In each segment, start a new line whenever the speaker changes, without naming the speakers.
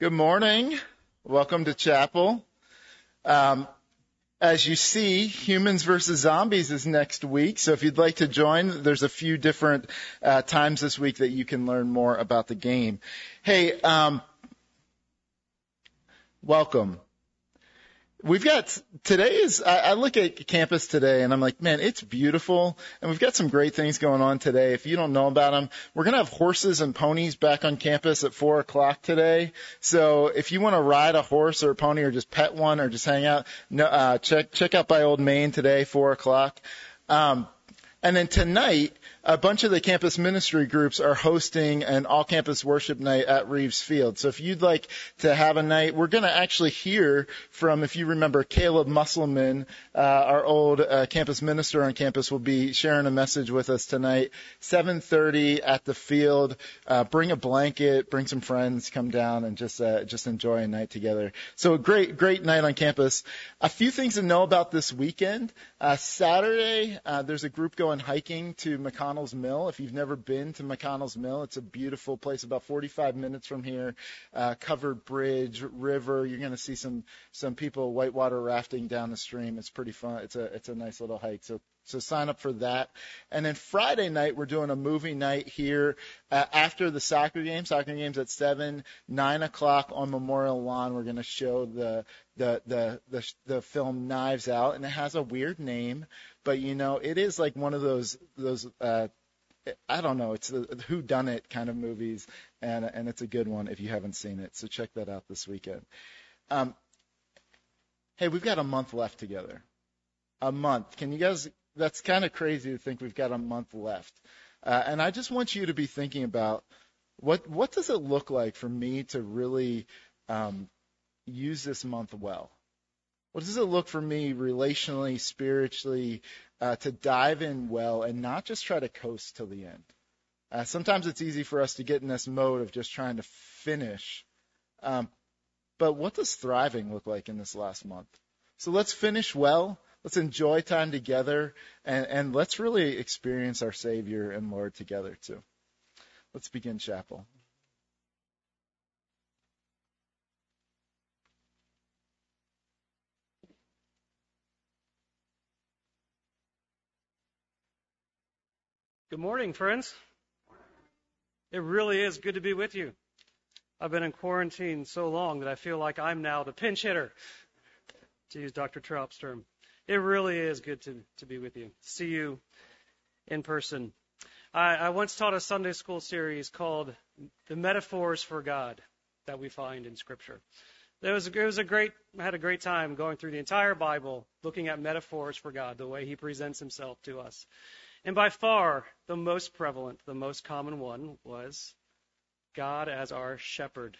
Good morning. Welcome to chapel. Um, as you see, Humans versus Zombies is next week. So if you'd like to join, there's a few different uh, times this week that you can learn more about the game. Hey, um, welcome. We've got today is I, I look at campus today and I'm like, man, it's beautiful, and we've got some great things going on today. If you don't know about them, we're gonna have horses and ponies back on campus at four o'clock today. So if you want to ride a horse or a pony or just pet one or just hang out, no, uh, check check out by Old Main today, four o'clock. Um, and then tonight, a bunch of the campus ministry groups are hosting an all campus worship night at Reeves Field. So if you'd like to have a night, we're going to actually hear from, if you remember, Caleb Musselman, uh, our old uh, campus minister on campus, will be sharing a message with us tonight. 7:30 at the field. Uh, bring a blanket, bring some friends, come down and just uh, just enjoy a night together. So a great great night on campus. A few things to know about this weekend. Uh, Saturday, uh, there's a group going hiking to McConnell McConnell's Mill. If you've never been to McConnell's Mill, it's a beautiful place about 45 minutes from here. Uh, covered bridge, river. You're going to see some some people whitewater rafting down the stream. It's pretty fun. It's a it's a nice little hike. So so sign up for that. And then Friday night, we're doing a movie night here uh, after the soccer game. Soccer game's at 7, 9 o'clock on Memorial Lawn. We're going to show the, the, the, the, the film Knives Out. And it has a weird name, but you know, it is like one of those, those, uh, I don't know. It's the who done it kind of movies, and and it's a good one if you haven't seen it. So check that out this weekend. Um, hey, we've got a month left together. A month. Can you guys that's kind of crazy to think we've got a month left. Uh, and I just want you to be thinking about what what does it look like for me to really um, use this month well? What does it look for me relationally, spiritually, uh, to dive in well and not just try to coast till the end? Uh, sometimes it's easy for us to get in this mode of just trying to finish. Um, but what does thriving look like in this last month? So let's finish well let's enjoy time together and, and let's really experience our Savior and Lord together too. Let's begin chapel.
Good morning, friends. It really is good to be with you. I've been in quarantine so long that I feel like I'm now the pinch hitter, to use Dr. Troup's term. It really is good to, to be with you, see you in person. I, I once taught a Sunday school series called The Metaphors for God that we find in Scripture. It was, it was a great, I had a great time going through the entire Bible, looking at metaphors for God, the way He presents Himself to us. And by far, the most prevalent, the most common one was God as our shepherd.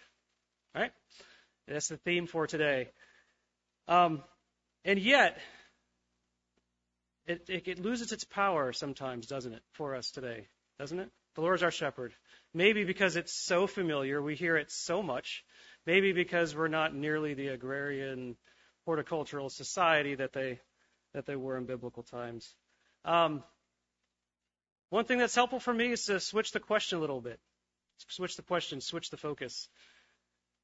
Right? That's the theme for today. Um, and yet, it, it, it loses its power sometimes, doesn't it, for us today? Doesn't it? The Lord is our shepherd. Maybe because it's so familiar, we hear it so much. Maybe because we're not nearly the agrarian horticultural society that they that they were in biblical times. Um, one thing that's helpful for me is to switch the question a little bit. Switch the question, switch the focus.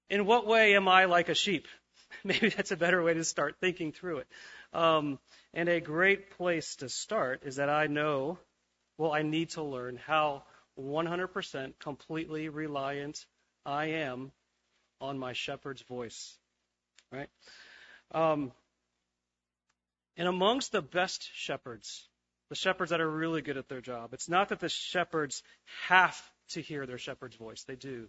In what way am I like a sheep? Maybe that's a better way to start thinking through it. Um, and a great place to start is that I know, well, I need to learn how 100% completely reliant I am on my shepherd's voice. Right? Um, and amongst the best shepherds, the shepherds that are really good at their job, it's not that the shepherds have to hear their shepherd's voice, they do,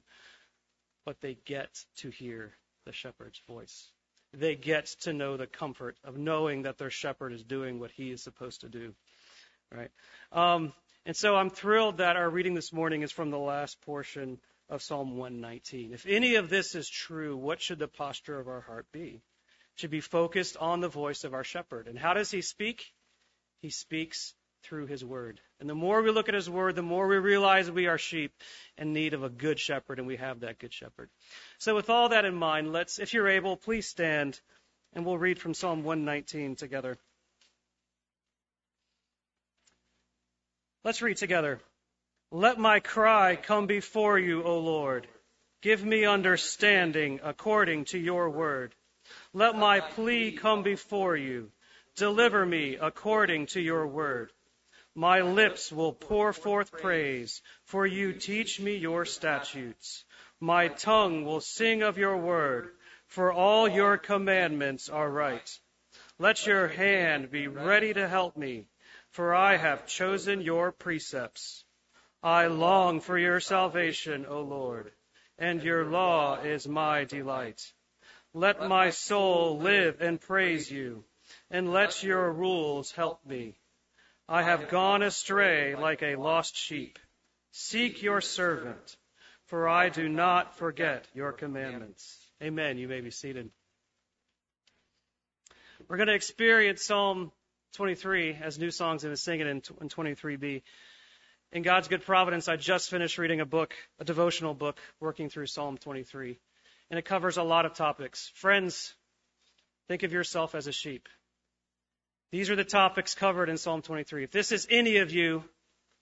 but they get to hear the shepherd's voice they get to know the comfort of knowing that their shepherd is doing what he is supposed to do. Right? Um, and so I'm thrilled that our reading this morning is from the last portion of Psalm 119. If any of this is true, what should the posture of our heart be? Should be focused on the voice of our shepherd. And how does he speak? He speaks through his word. And the more we look at his word, the more we realize we are sheep in need of a good shepherd, and we have that good shepherd. So with all that in mind, let's, if you're able, please stand and we'll read from Psalm 119 together. Let's read together. Let my cry come before you, O Lord. Give me understanding according to your word. Let my plea come before you. Deliver me according to your word. My lips will pour forth praise, for you teach me your statutes. My tongue will sing of your word, for all your commandments are right. Let your hand be ready to help me, for I have chosen your precepts. I long for your salvation, O Lord, and your law is my delight. Let my soul live and praise you, and let your rules help me. I have gone astray like a lost sheep. Seek your servant, for I do not forget your commandments. Amen. You may be seated. We're going to experience Psalm 23 as new songs in the singing in 23b. In God's good providence, I just finished reading a book, a devotional book, working through Psalm 23. And it covers a lot of topics. Friends, think of yourself as a sheep. These are the topics covered in Psalm 23. If this is any of you,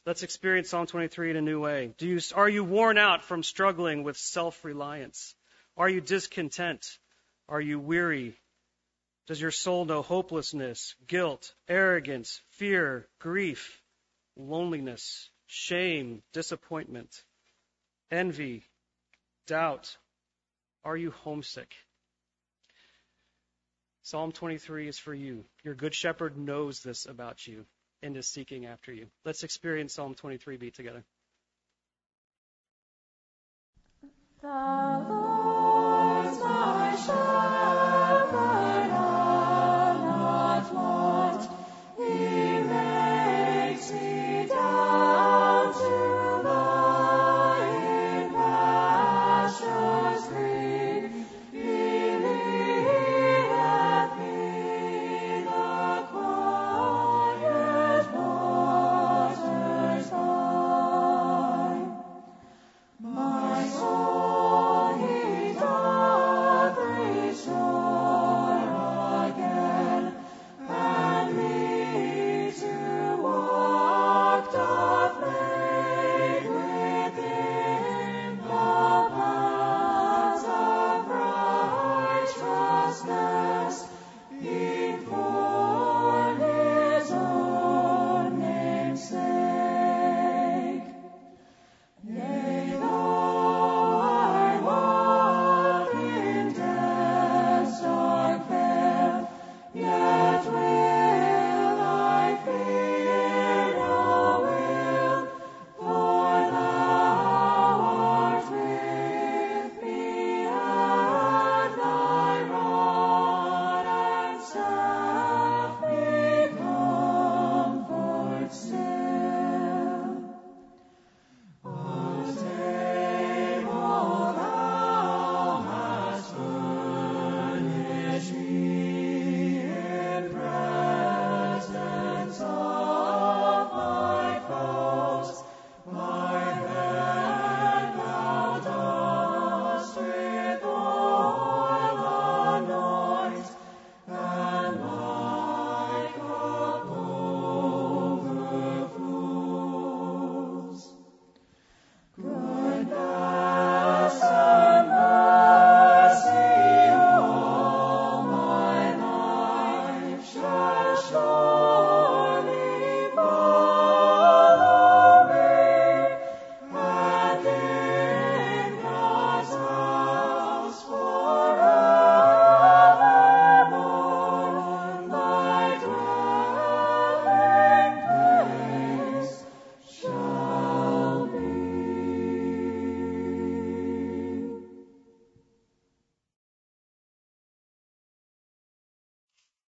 let's experience Psalm 23 in a new way. Do you, are you worn out from struggling with self-reliance? Are you discontent? Are you weary? Does your soul know hopelessness, guilt, arrogance, fear, grief, loneliness, shame, disappointment, envy, doubt? Are you homesick? Psalm 23 is for you. Your good shepherd knows this about you and is seeking after you. Let's experience Psalm 23b together.
The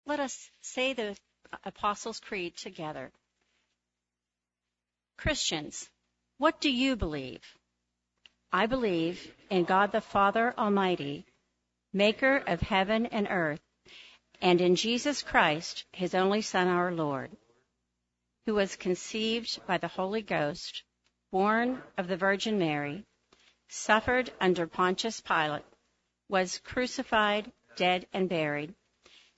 Let us say the Apostles' Creed together. Christians, what do you believe? I believe in God the Father Almighty, maker of heaven and earth, and in Jesus Christ, his only Son, our Lord, who was conceived by the Holy Ghost, born of the Virgin Mary, suffered under Pontius Pilate, was crucified, dead, and buried.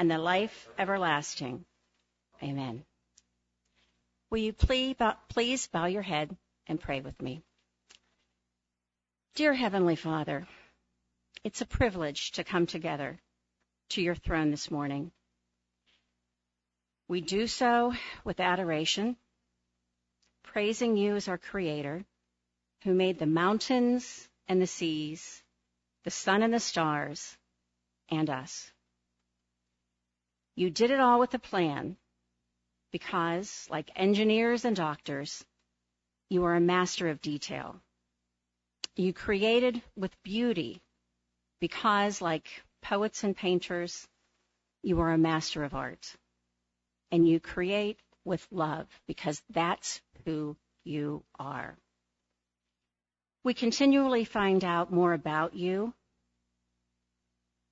and the life everlasting. Amen. Will you please bow, your head and pray with me? Dear Heavenly Father, it's a privilege to come together to your throne this morning. We do so with adoration, praising you as our Creator, who made the mountains and the seas, the sun and the stars, and us. You did it all with a plan because, like engineers and doctors, you are a master of detail. You created with beauty because, like poets and painters, you are a master of art. And you create with love because that's who you are. We continually find out more about you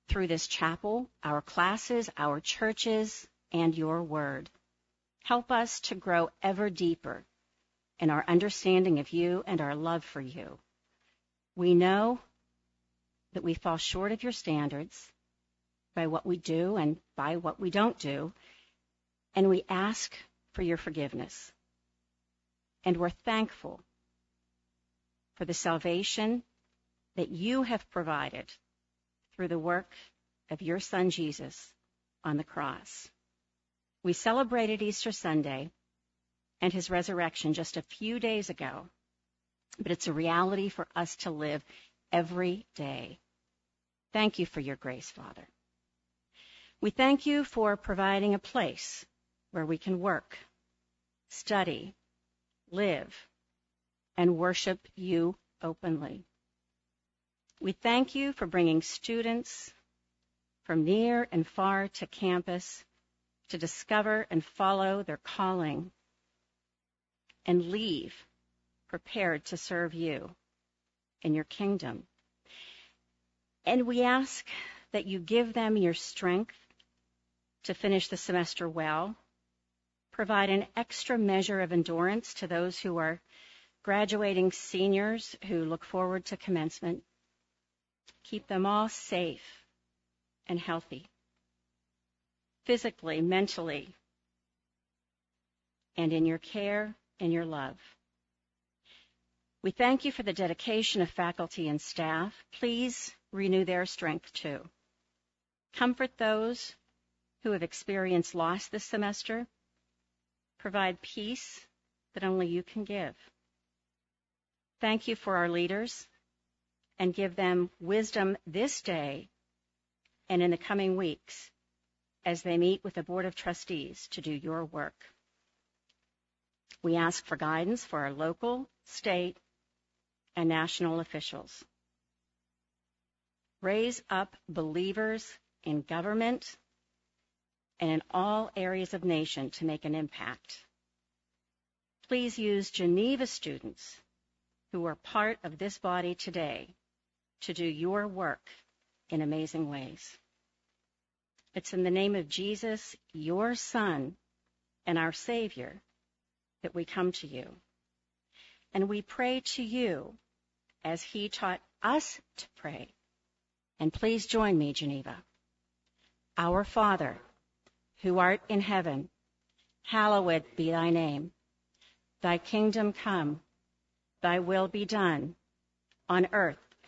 through this chapel, our classes, our churches, and your word. Help us to grow ever deeper in our understanding of you and our love for you. We know that we fall short of your standards by what we do and by what we don't do, and we ask for your forgiveness. And we're thankful for the salvation that you have provided through the work of your Son Jesus on the cross. We celebrated Easter Sunday and his resurrection just a few days ago, but it's a reality for us to live every day. Thank you for your grace, Father. We thank you for providing a place where we can work, study, live, and worship you openly. We thank you for bringing students from near and far to campus to discover and follow their calling and leave prepared to serve you in your kingdom. And we ask that you give them your strength to finish the semester well, provide an extra measure of endurance to those who are graduating seniors who look forward to commencement. Keep them all safe and healthy, physically, mentally, and in your care and your love. We thank you for the dedication of faculty and staff. Please renew their strength too. Comfort those who have experienced loss this semester. Provide peace that only you can give. Thank you for our leaders and give them wisdom this day and in the coming weeks as they meet with the Board of Trustees to do your work. We ask for guidance for our local, state, and national officials. Raise up believers in government and in all areas of nation to make an impact. Please use Geneva students who are part of this body today to do your work in amazing ways. It's in the name of Jesus, your Son, and our Savior, that we come to you. And we pray to you as He taught us to pray. And please join me, Geneva. Our Father, who art in heaven, hallowed be thy name. Thy kingdom come, thy will be done, on earth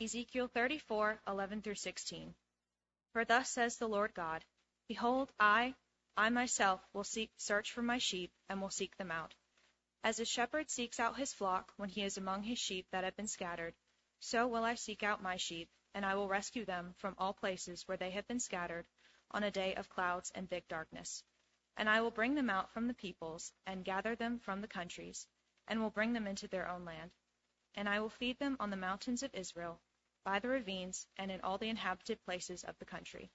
Ezekiel 34:11 through 16. For thus says the Lord God Behold, I, I myself, will seek, search for my sheep, and will seek them out. As a shepherd seeks out his flock when he is among his sheep that have been scattered, so will I seek out my sheep, and I will rescue them from all places where they have been scattered on a day of clouds and thick darkness. And I will bring them out from the peoples, and gather them from the countries, and will bring them into their own land. And I will feed them on the mountains of Israel, by the ravines, and in all the inhabited places of the country.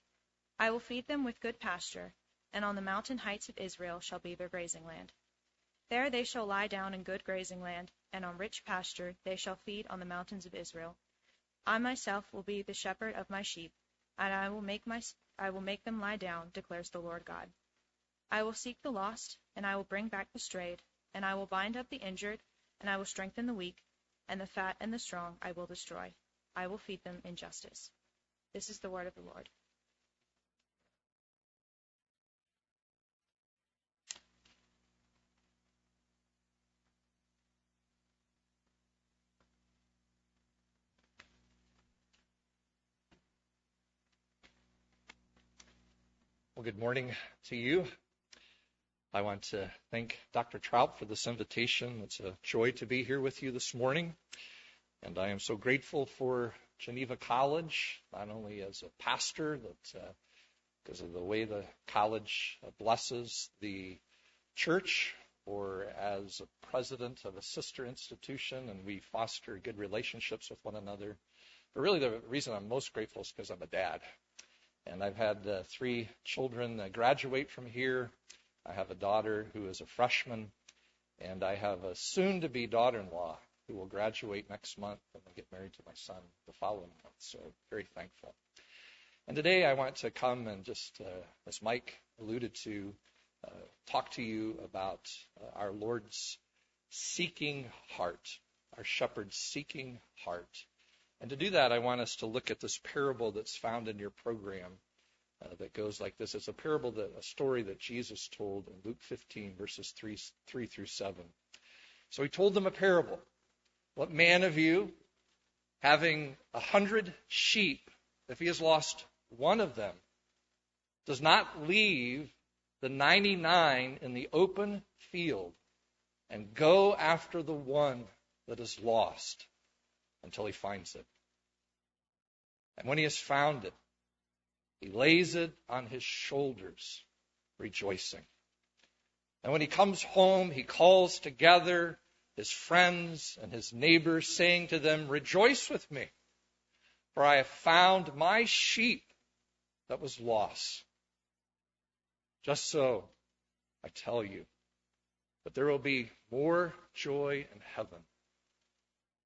I will feed them with good pasture, and on the mountain heights of Israel shall be their grazing land. There they shall lie down in good grazing land, and on rich pasture they shall feed on the mountains of Israel. I myself will be the shepherd of my sheep, and I will make my I will make them lie down, declares the Lord God. I will seek the lost, and I will bring back the strayed, and I will bind up the injured, and I will strengthen the weak, and the fat and the strong I will destroy. I will feed them in justice. This is the word of the Lord.
Well, good morning to you. I want to thank Dr. Troup for this invitation. It's a joy to be here with you this morning. And I am so grateful for Geneva College, not only as a pastor, but uh, because of the way the college blesses the church, or as a president of a sister institution, and we foster good relationships with one another. But really, the reason I'm most grateful is because I'm a dad. And I've had uh, three children graduate from here. I have a daughter who is a freshman, and I have a soon to be daughter in law who will graduate next month and will get married to my son the following month. So, very thankful. And today I want to come and just, uh, as Mike alluded to, uh, talk to you about uh, our Lord's seeking heart, our shepherd's seeking heart. And to do that, I want us to look at this parable that's found in your program uh, that goes like this. It's a parable, that, a story that Jesus told in Luke 15, verses 3, 3 through 7. So he told them a parable. What man of you, having a hundred sheep, if he has lost one of them, does not leave the 99 in the open field and go after the one that is lost until he finds it. And when he has found it, he lays it on his shoulders, rejoicing. And when he comes home, he calls together his friends and his neighbors, saying to them, Rejoice with me, for I have found my sheep that was lost. Just so, I tell you, that there will be more joy in heaven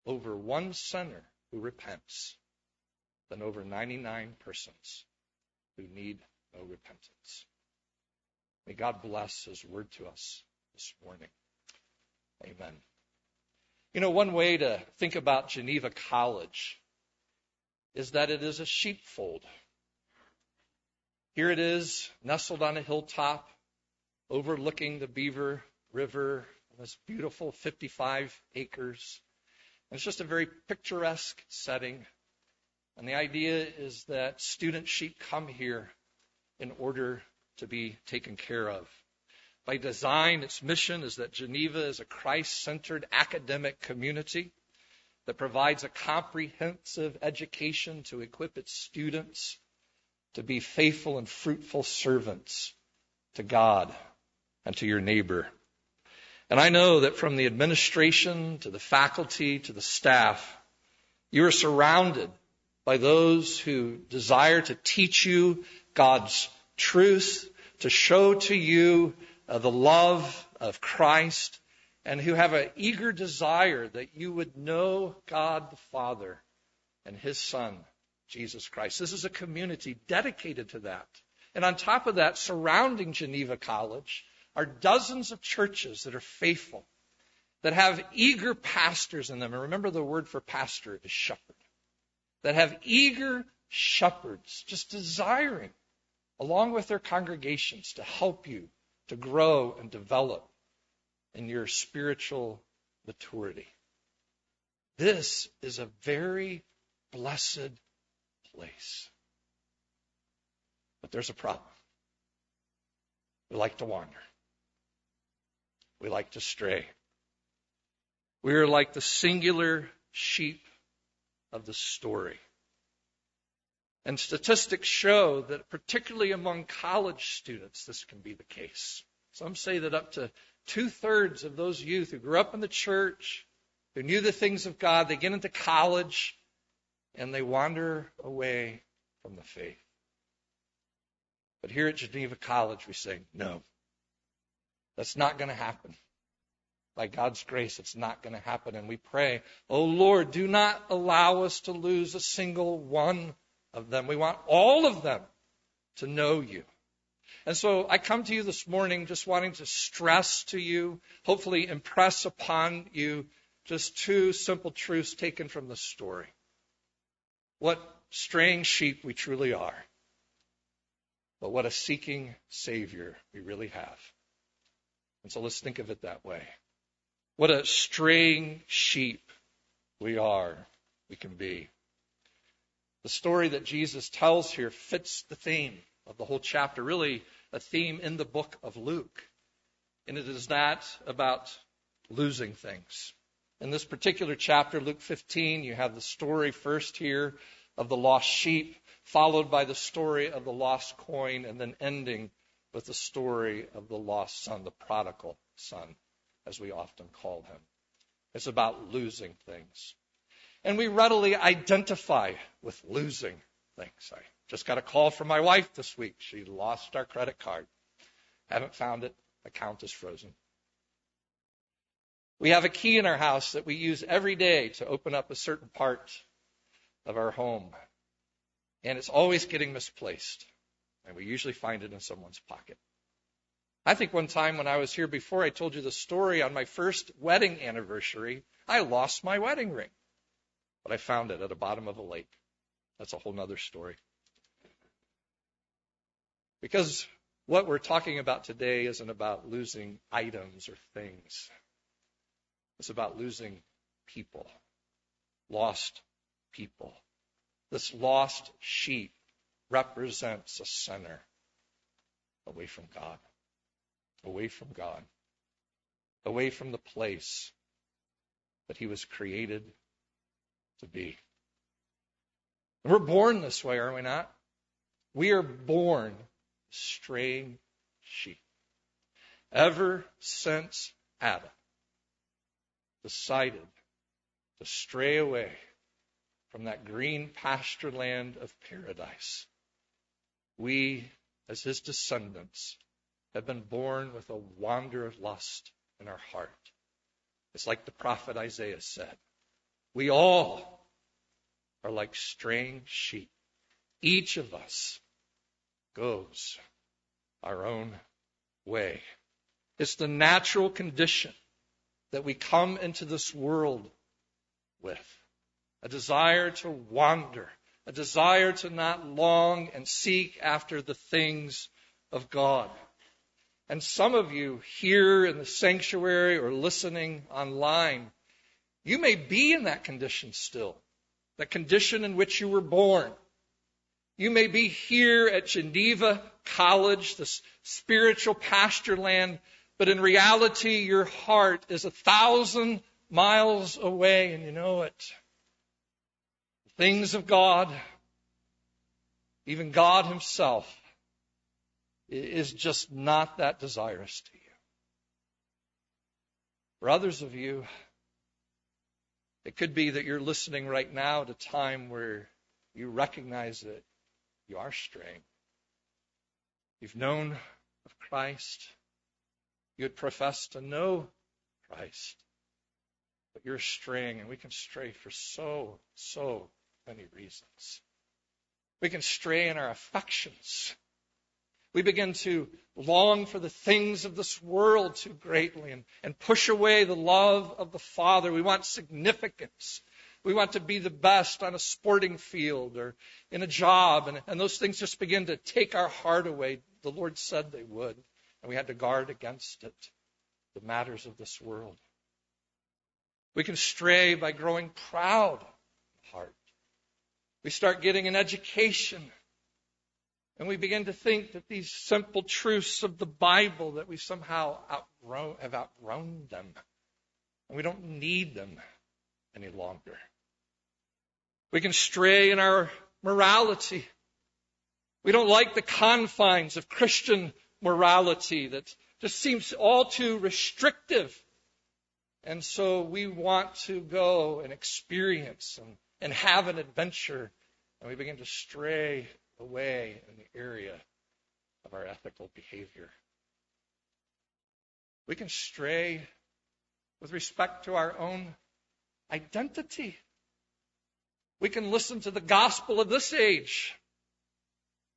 over one sinner who repents than over 99 persons who need no repentance. May God bless His word to us this morning. Amen. You know, one way to think about Geneva College is that it is a sheepfold. Here it is, nestled on a hilltop, overlooking the Beaver River, this beautiful 55 acres. And it's just a very picturesque setting. And the idea is that student sheep come here in order to be taken care of. By design, its mission is that Geneva is a Christ centered academic community that provides a comprehensive education to equip its students to be faithful and fruitful servants to God and to your neighbor. And I know that from the administration to the faculty to the staff, you are surrounded by those who desire to teach you God's truth, to show to you uh, the love of Christ, and who have an eager desire that you would know God the Father and His Son, Jesus Christ. This is a community dedicated to that. And on top of that, surrounding Geneva College are dozens of churches that are faithful, that have eager pastors in them. And remember the word for pastor is shepherd. That have eager shepherds just desiring, along with their congregations, to help you to grow and develop in your spiritual maturity. This is a very blessed place. But there's a problem. We like to wander. We like to stray. We are like the singular sheep of the story. And statistics show that, particularly among college students, this can be the case. Some say that up to two thirds of those youth who grew up in the church, who knew the things of God, they get into college and they wander away from the faith. But here at Geneva College, we say, no, that's not going to happen. By God's grace, it's not going to happen. And we pray, oh Lord, do not allow us to lose a single one of them. We want all of them to know you. And so I come to you this morning just wanting to stress to you, hopefully impress upon you just two simple truths taken from the story. What straying sheep we truly are, but what a seeking Savior we really have. And so let's think of it that way. What a straying sheep we are, we can be. The story that Jesus tells here fits the theme of the whole chapter, really a theme in the book of Luke. And it is not about losing things. In this particular chapter, Luke 15, you have the story first here of the lost sheep, followed by the story of the lost coin, and then ending with the story of the lost son, the prodigal son, as we often call him. It's about losing things. And we readily identify with losing things. I just got a call from my wife this week. She lost our credit card. Haven't found it. Account is frozen. We have a key in our house that we use every day to open up a certain part of our home. And it's always getting misplaced. And we usually find it in someone's pocket. I think one time when I was here before, I told you the story on my first wedding anniversary. I lost my wedding ring, but I found it at the bottom of a lake. That's a whole other story. Because what we're talking about today isn't about losing items or things. It's about losing people, lost people. This lost sheep represents a sinner away from God, away from God, away from the place that he was created to be. We're born this way, are we not? We are born straying sheep. Ever since Adam decided to stray away from that green pasture land of paradise, we, as his descendants, have been born with a wanderlust in our heart. It's like the prophet Isaiah said. We all are like straying sheep. Each of us goes our own way. It's the natural condition that we come into this world with a desire to wander, a desire to not long and seek after the things of God. And some of you here in the sanctuary or listening online, you may be in that condition still, the condition in which you were born. You may be here at Geneva College, this spiritual pasture land, but in reality, your heart is a thousand miles away, and you know it. The things of God, even God Himself, is just not that desirous to you. For others of you, it could be that you're listening right now at a time where you recognize that you are straying. You've known of Christ. You had professed to know Christ. But you're straying, and we can stray for so, so many reasons. We can stray in our affections. We begin to long for the things of this world too greatly and, and push away the love of the Father. We want significance. We want to be the best on a sporting field or in a job, and, and those things just begin to take our heart away. The Lord said they would, and we had to guard against it, the matters of this world. We can stray by growing proud heart. We start getting an education. And we begin to think that these simple truths of the Bible that we somehow outgrown, have outgrown them. And we don't need them any longer. We can stray in our morality. We don't like the confines of Christian morality that just seems all too restrictive. And so we want to go and experience and, and have an adventure. And we begin to stray away in the area of our ethical behavior. We can stray with respect to our own identity. We can listen to the gospel of this age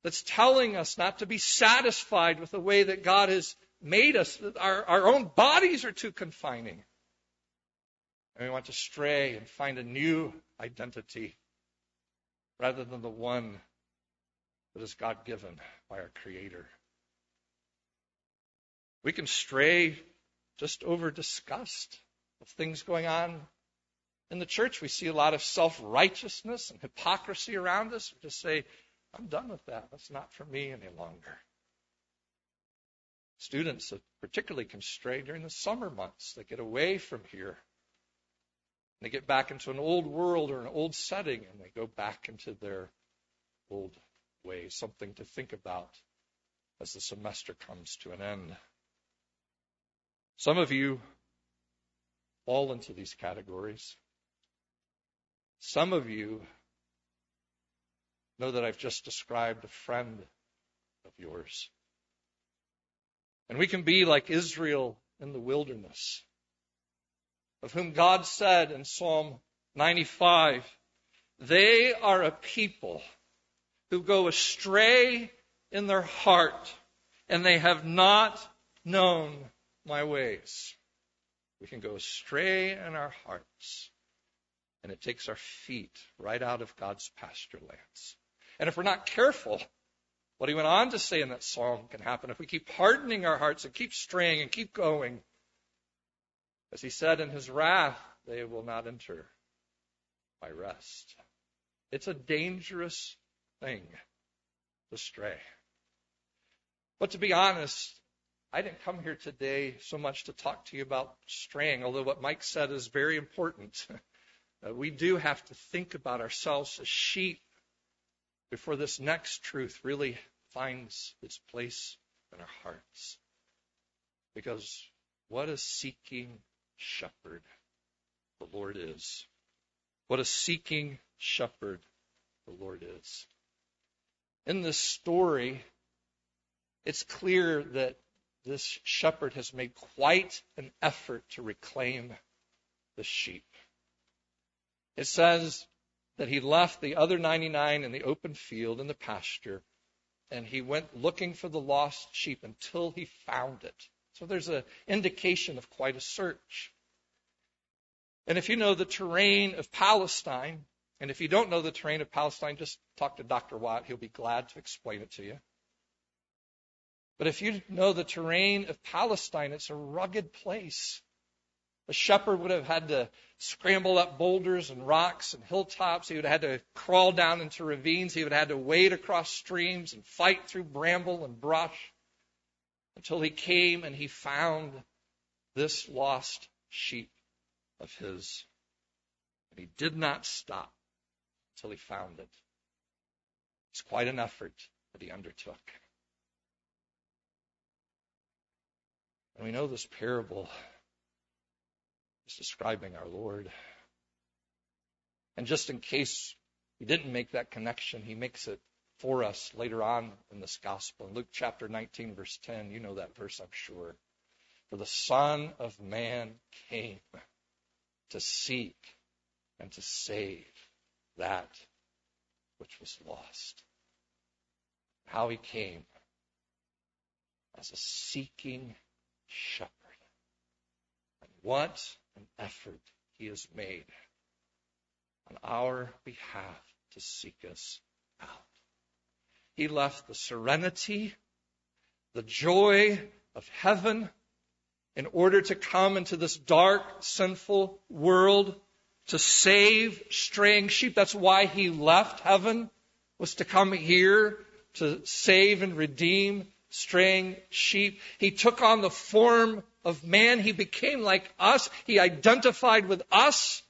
that's telling us not to be satisfied with the way that God has made us, our, our own bodies are too confining. And we want to stray and find a new identity rather than the one that is God given by our Creator. We can stray just over disgust of things going on in the church. We see a lot of self righteousness and hypocrisy around us. We just say, I'm done with that. That's not for me any longer. Students particularly can stray during the summer months. They get away from here. They get back into an old world or an old setting and they go back into their old ways, something to think about as the semester comes to an end. Some of you fall into these categories. Some of you know that I've just described a friend of yours. And we can be like Israel in the wilderness, of whom God said in Psalm 95, they are a people who go astray in their heart, and they have not known my ways. We can go astray in our hearts, and it takes our feet right out of God's pasture lands. And if we're not careful, what he went on to say in that psalm can happen if we keep hardening our hearts and keep straying and keep going. As he said in his wrath, they will not enter my rest. It's a dangerous thing to stray. But to be honest, I didn't come here today so much to talk to you about straying, although what Mike said is very important. Uh, we do have to think about ourselves as sheep before this next truth really finds its place in our hearts. Because what a seeking shepherd the Lord is. What a seeking shepherd the Lord is. In this story, it's clear that this shepherd has made quite an effort to reclaim the sheep. It says that he left the other 99 in the open field in the pasture and he went looking for the lost sheep until he found it. So there's an indication of quite a search. And if you know the terrain of Palestine, and if you don't know the terrain of Palestine, just talk to Dr. Watt. He'll be glad to explain it to you. But if you know the terrain of Palestine, it's a rugged place. A shepherd would have had to scramble up boulders and rocks and hilltops. He would have had to crawl down into ravines. He would have had to wade across streams and fight through bramble and brush until he came and he found this lost sheep of his. And he did not stop until he found it. It's quite an effort that he undertook. And we know this parable is describing our Lord. And just in case he didn't make that connection, he makes it for us later on in this gospel. In Luke chapter 19, verse 10, you know that verse, I'm sure. For the Son of Man came to seek and to save that which was lost. How he came as a seeking shepherd. And what an effort he has made on our behalf to seek us out. He left the serenity, the joy of heaven in order to come into this dark, sinful world to save straying sheep. That's why he left heaven, was to come here to save and redeem straying sheep. He took on the form of man. He became like us. He identified with us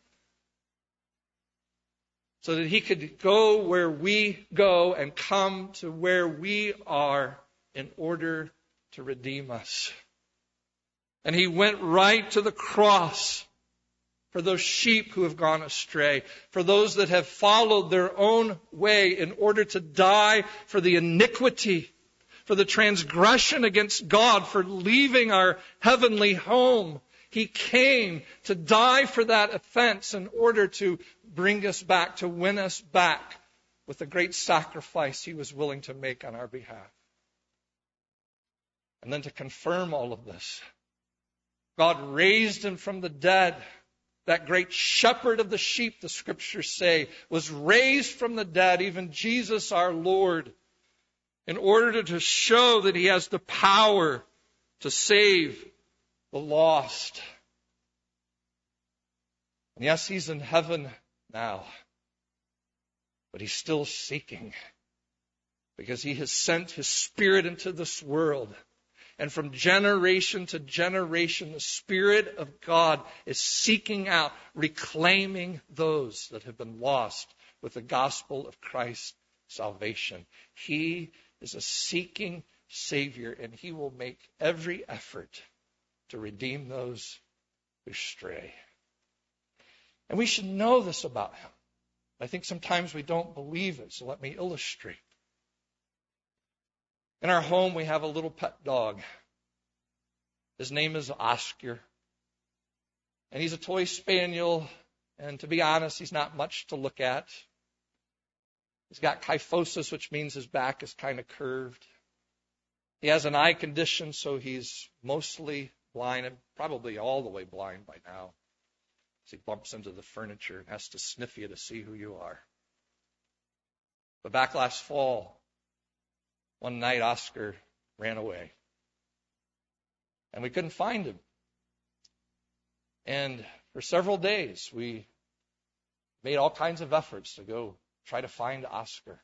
so that he could go where we go and come to where we are in order to redeem us. And he went right to the cross for those sheep who have gone astray, for those that have followed their own way in order to die for the iniquity, for the transgression against God, for leaving our heavenly home. He came to die for that offense in order to bring us back, to win us back with the great sacrifice he was willing to make on our behalf. And then to confirm all of this, God raised him from the dead. That great shepherd of the sheep, the scriptures say, was raised from the dead, even Jesus our Lord, in order to show that he has the power to save the lost. And yes, he's in heaven now, but he's still seeking because he has sent his spirit into this world and from generation to generation, the Spirit of God is seeking out, reclaiming those that have been lost with the gospel of Christ's salvation. He is a seeking Savior, and He will make every effort to redeem those who stray. And we should know this about Him. I think sometimes we don't believe it, so let me illustrate. In our home, we have a little pet dog. His name is Oscar. And he's a toy spaniel. And to be honest, he's not much to look at. He's got kyphosis, which means his back is kind of curved. He has an eye condition, so he's mostly blind and probably all the way blind by now. As he bumps into the furniture and has to sniff you to see who you are. But back last fall, one night, Oscar ran away. And we couldn't find him. And for several days, we made all kinds of efforts to go try to find Oscar.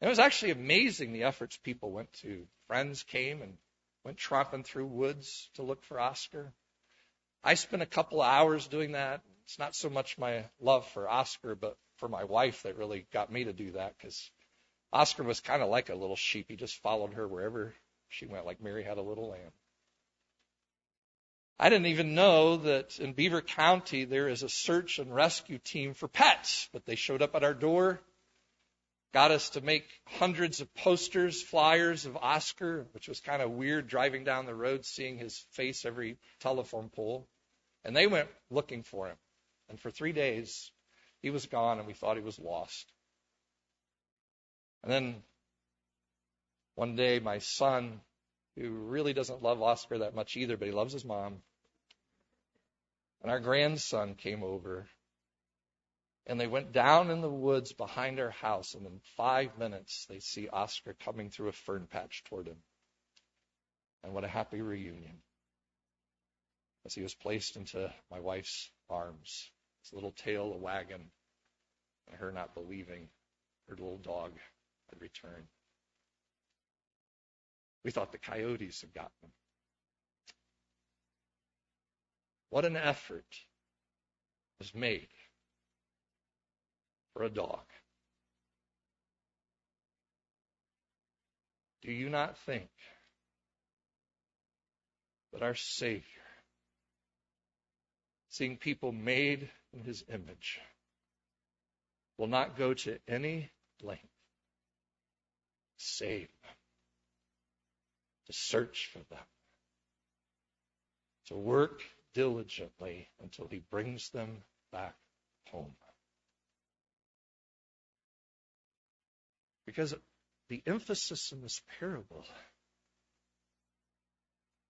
And it was actually amazing the efforts people went to. Friends came and went tromping through woods to look for Oscar. I spent a couple of hours doing that. It's not so much my love for Oscar, but for my wife that really got me to do that because Oscar was kind of like a little sheep. He just followed her wherever she went, like Mary had a little lamb. I didn't even know that in Beaver County there is a search and rescue team for pets, but they showed up at our door, got us to make hundreds of posters, flyers of Oscar, which was kind of weird driving down the road seeing his face every telephone pole. And they went looking for him. And for three days, he was gone and we thought he was lost. And then one day, my son, who really doesn't love Oscar that much either, but he loves his mom, and our grandson came over. And they went down in the woods behind our house, and in five minutes, they see Oscar coming through a fern patch toward him. And what a happy reunion. As he was placed into my wife's arms, his little tail a wagging, and her not believing her little dog had returned. We thought the coyotes had gotten him. What an effort was made for a dog. Do you not think that our Savior, seeing people made in his image, will not go to any length save them, to search for them, to work diligently until he brings them back home. Because the emphasis in this parable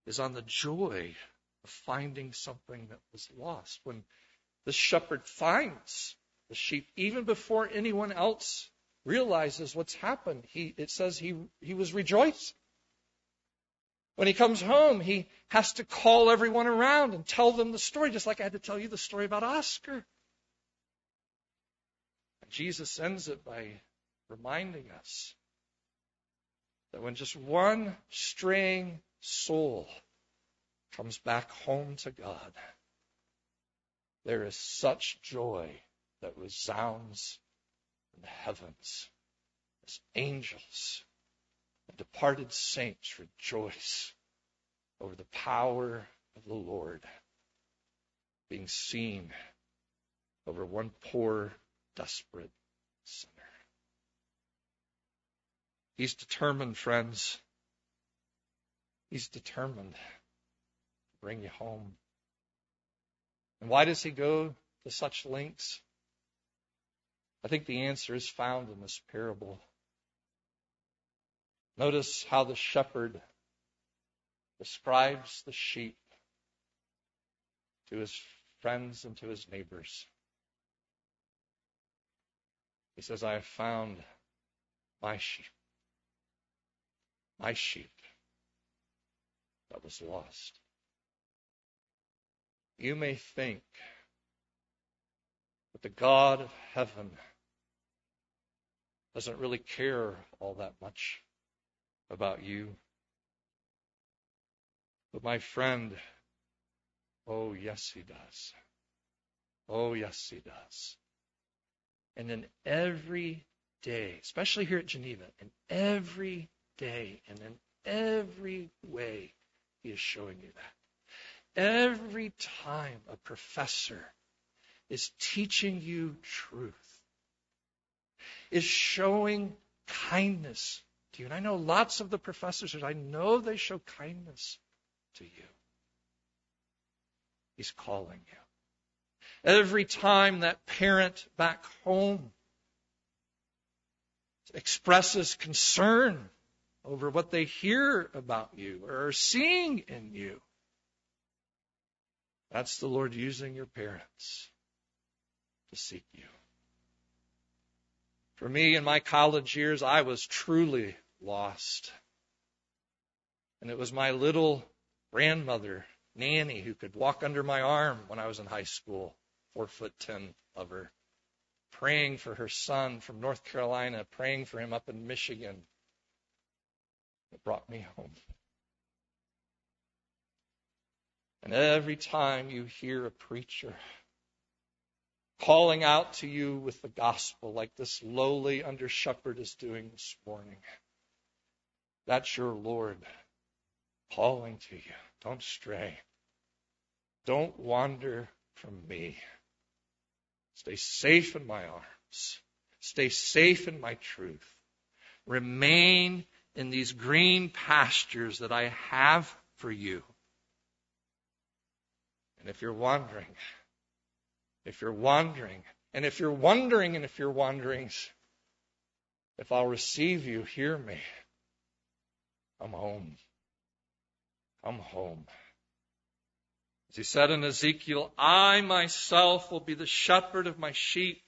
is on the joy of finding something that was lost. When the shepherd finds the sheep, even before anyone else realizes what's happened. He, it says he, he was rejoicing. When he comes home, he has to call everyone around and tell them the story, just like I had to tell you the story about Oscar. And Jesus ends it by reminding us that when just one straying soul comes back home to God, there is such joy that resounds in the heavens as angels and departed saints rejoice over the power of the Lord being seen over one poor, desperate sinner. He's determined, friends. He's determined to bring you home. And why does he go to such lengths? I think the answer is found in this parable. Notice how the shepherd describes the sheep to his friends and to his neighbors. He says, I have found my sheep, my sheep that was lost. You may think that the God of heaven doesn't really care all that much about you. But my friend, oh yes, he does. Oh yes, he does. And in every day, especially here at Geneva, in every day and in every way, he is showing you that. Every time a professor is teaching you truth, is showing kindness to you. And I know lots of the professors, I know they show kindness to you. He's calling you. Every time that parent back home expresses concern over what they hear about you or are seeing in you, that's the Lord using your parents to seek you. For me, in my college years, I was truly lost. And it was my little grandmother, Nanny, who could walk under my arm when I was in high school, four foot ten of her, praying for her son from North Carolina, praying for him up in Michigan. It brought me home. And every time you hear a preacher calling out to you with the gospel like this lowly under shepherd is doing this morning, that's your Lord calling to you. Don't stray. Don't wander from me. Stay safe in my arms. Stay safe in my truth. Remain in these green pastures that I have for you. And if you're wandering, if you're wandering, and if you're wondering, and if you're wandering, if I'll receive you, hear me. Come home. Come home. As he said in Ezekiel, I myself will be the shepherd of my sheep.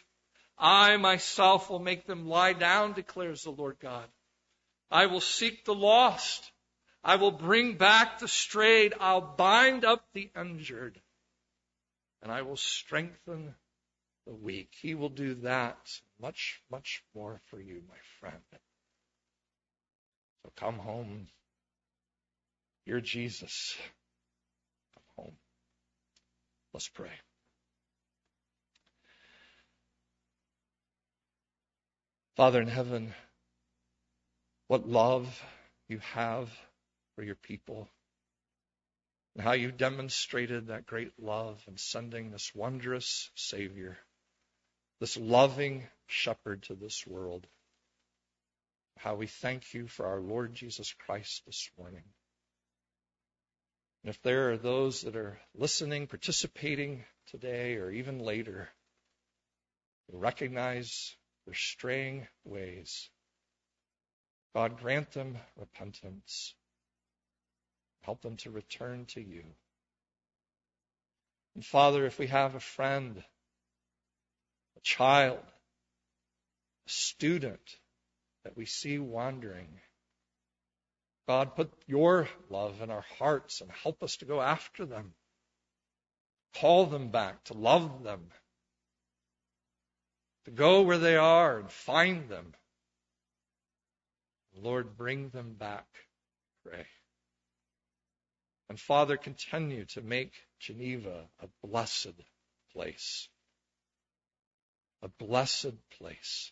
I myself will make them lie down, declares the Lord God. I will seek the lost. I will bring back the strayed. I'll bind up the injured. And I will strengthen the weak. He will do that much, much more for you, my friend. So come home. You're Jesus. Come home. Let's pray. Father in heaven, what love you have for your people, and how you demonstrated that great love in sending this wondrous Savior, this loving shepherd to this world. How we thank you for our Lord Jesus Christ this morning. And if there are those that are listening, participating today, or even later, recognize their straying ways, God grant them repentance. Help them to return to you. And Father, if we have a friend, a child, a student that we see wandering, God, put your love in our hearts and help us to go after them. Call them back, to love them, to go where they are and find them Lord, bring them back, pray. And Father, continue to make Geneva a blessed place. A blessed place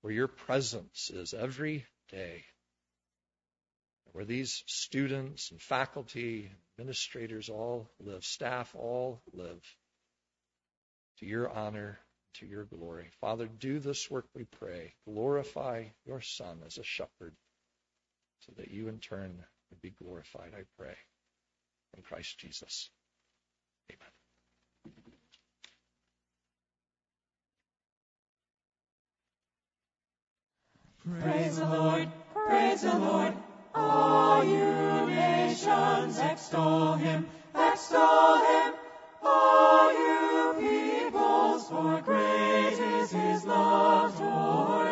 where your presence is every day. Where these students and faculty, administrators all live, staff all live to your honor, to your glory. Father, do this work, we pray. Glorify your Son as a shepherd so that you in turn would be glorified, I pray, in Christ Jesus. Amen.
Praise the Lord, praise the Lord, all you nations extol him,
extol him, all you peoples, for great is his love toward